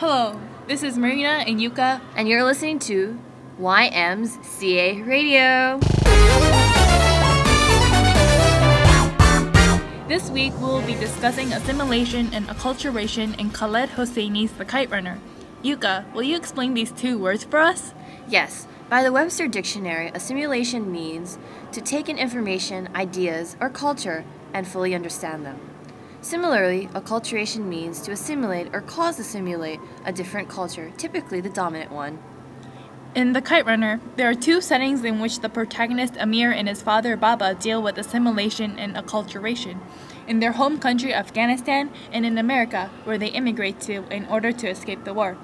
Hello, this is Marina and Yuka. And you're listening to YM's CA Radio. This week we'll be discussing assimilation and acculturation in Khaled Hosseini's The Kite Runner. Yuka, will you explain these two words for us? Yes, by the Webster Dictionary, assimilation means to take in information, ideas, or culture and fully understand them. Similarly, acculturation means to assimilate or cause to assimilate a different culture, typically the dominant one. In The Kite Runner, there are two settings in which the protagonist Amir and his father Baba deal with assimilation and acculturation. In their home country Afghanistan and in America, where they immigrate to in order to escape the war.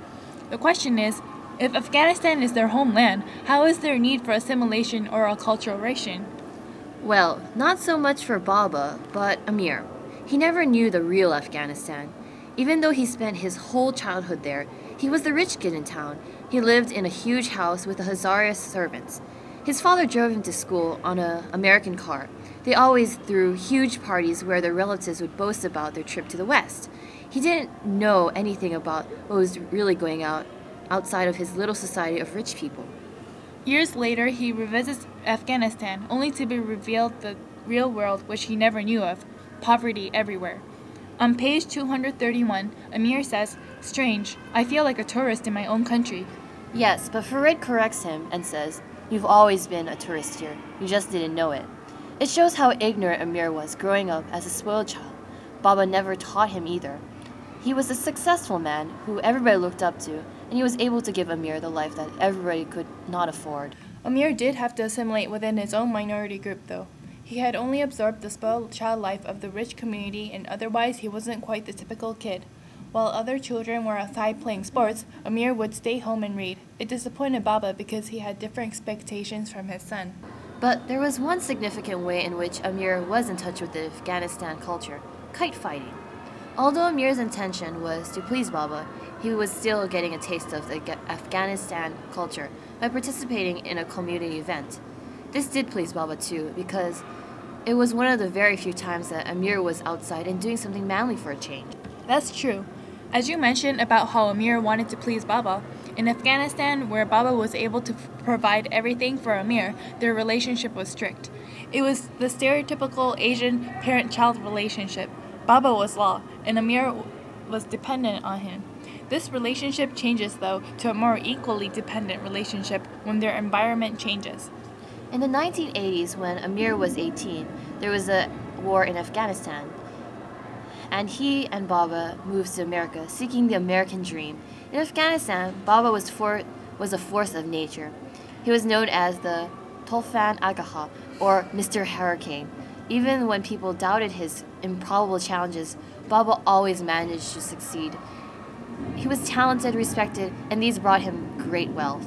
The question is if Afghanistan is their homeland, how is there need for assimilation or acculturation? Well, not so much for Baba, but Amir. He never knew the real Afghanistan. Even though he spent his whole childhood there, he was the rich kid in town. He lived in a huge house with a Hazara servants. His father drove him to school on an American car. They always threw huge parties where their relatives would boast about their trip to the West. He didn't know anything about what was really going out outside of his little society of rich people. Years later, he revisits Afghanistan, only to be revealed the real world which he never knew of poverty everywhere. On page 231, Amir says, Strange, I feel like a tourist in my own country. Yes, but Farid corrects him and says, You've always been a tourist here. You just didn't know it. It shows how ignorant Amir was growing up as a spoiled child. Baba never taught him either. He was a successful man who everybody looked up to, and he was able to give Amir the life that everybody could not afford. Amir did have to assimilate within his own minority group, though. He had only absorbed the spoiled child life of the rich community, and otherwise he wasn't quite the typical kid. While other children were outside playing sports, Amir would stay home and read. It disappointed Baba because he had different expectations from his son. But there was one significant way in which Amir was in touch with the Afghanistan culture kite fighting. Although Amir's intention was to please Baba, he was still getting a taste of the Afghanistan culture by participating in a community event. This did please Baba too, because it was one of the very few times that Amir was outside and doing something manly for a change. That's true. As you mentioned about how Amir wanted to please Baba, in Afghanistan, where Baba was able to f- provide everything for Amir, their relationship was strict. It was the stereotypical Asian parent child relationship. Baba was law, and Amir was dependent on him. This relationship changes, though, to a more equally dependent relationship when their environment changes. In the 1980s, when Amir was 18, there was a war in Afghanistan. And he and Baba moved to America, seeking the American dream. In Afghanistan, Baba was, for, was a force of nature. He was known as the Toophan Agha, or Mr. Hurricane. Even when people doubted his improbable challenges, Baba always managed to succeed. He was talented, respected, and these brought him great wealth.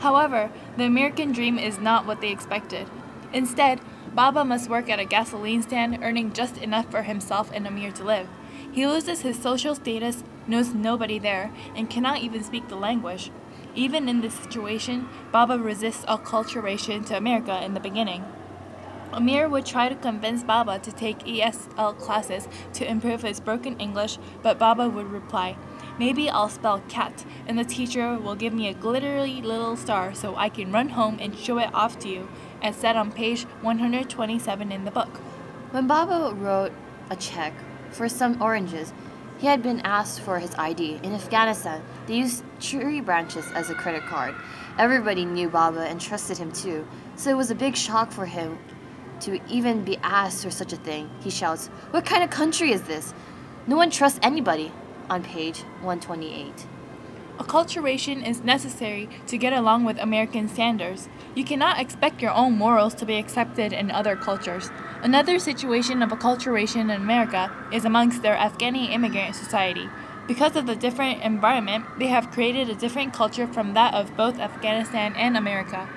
However, the American dream is not what they expected. Instead, Baba must work at a gasoline stand, earning just enough for himself and Amir to live. He loses his social status, knows nobody there, and cannot even speak the language. Even in this situation, Baba resists acculturation to America in the beginning. Amir would try to convince Baba to take ESL classes to improve his broken English, but Baba would reply, Maybe I'll spell cat, and the teacher will give me a glittery little star so I can run home and show it off to you, as said on page 127 in the book. When Baba wrote a check for some oranges, he had been asked for his ID. In Afghanistan, they used tree branches as a credit card. Everybody knew Baba and trusted him too, so it was a big shock for him to even be asked for such a thing. He shouts, What kind of country is this? No one trusts anybody on page 128. Acculturation is necessary to get along with American standards. You cannot expect your own morals to be accepted in other cultures. Another situation of acculturation in America is amongst their Afghani immigrant society. Because of the different environment, they have created a different culture from that of both Afghanistan and America.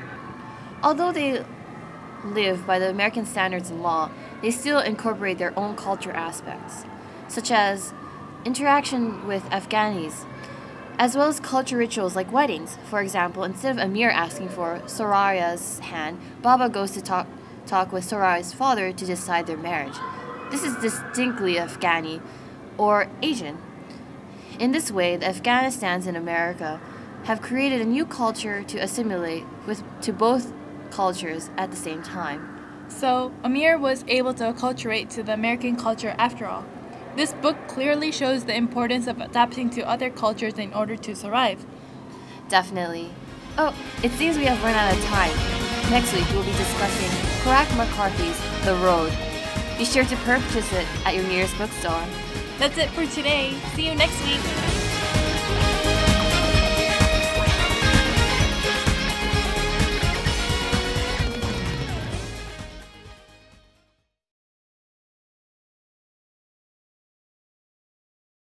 Although they live by the American standards and law, they still incorporate their own culture aspects, such as interaction with Afghanis, as well as culture rituals like weddings. For example, instead of Amir asking for Soraya's hand, Baba goes to talk, talk with Soraya's father to decide their marriage. This is distinctly Afghani or Asian. In this way, the Afghanistans in America have created a new culture to assimilate with to both cultures at the same time. So, Amir was able to acculturate to the American culture after all. This book clearly shows the importance of adapting to other cultures in order to survive. Definitely. Oh, it seems we have run out of time. Next week we'll be discussing Cormac McCarthy's The Road. Be sure to purchase it at your nearest bookstore. That's it for today. See you next week.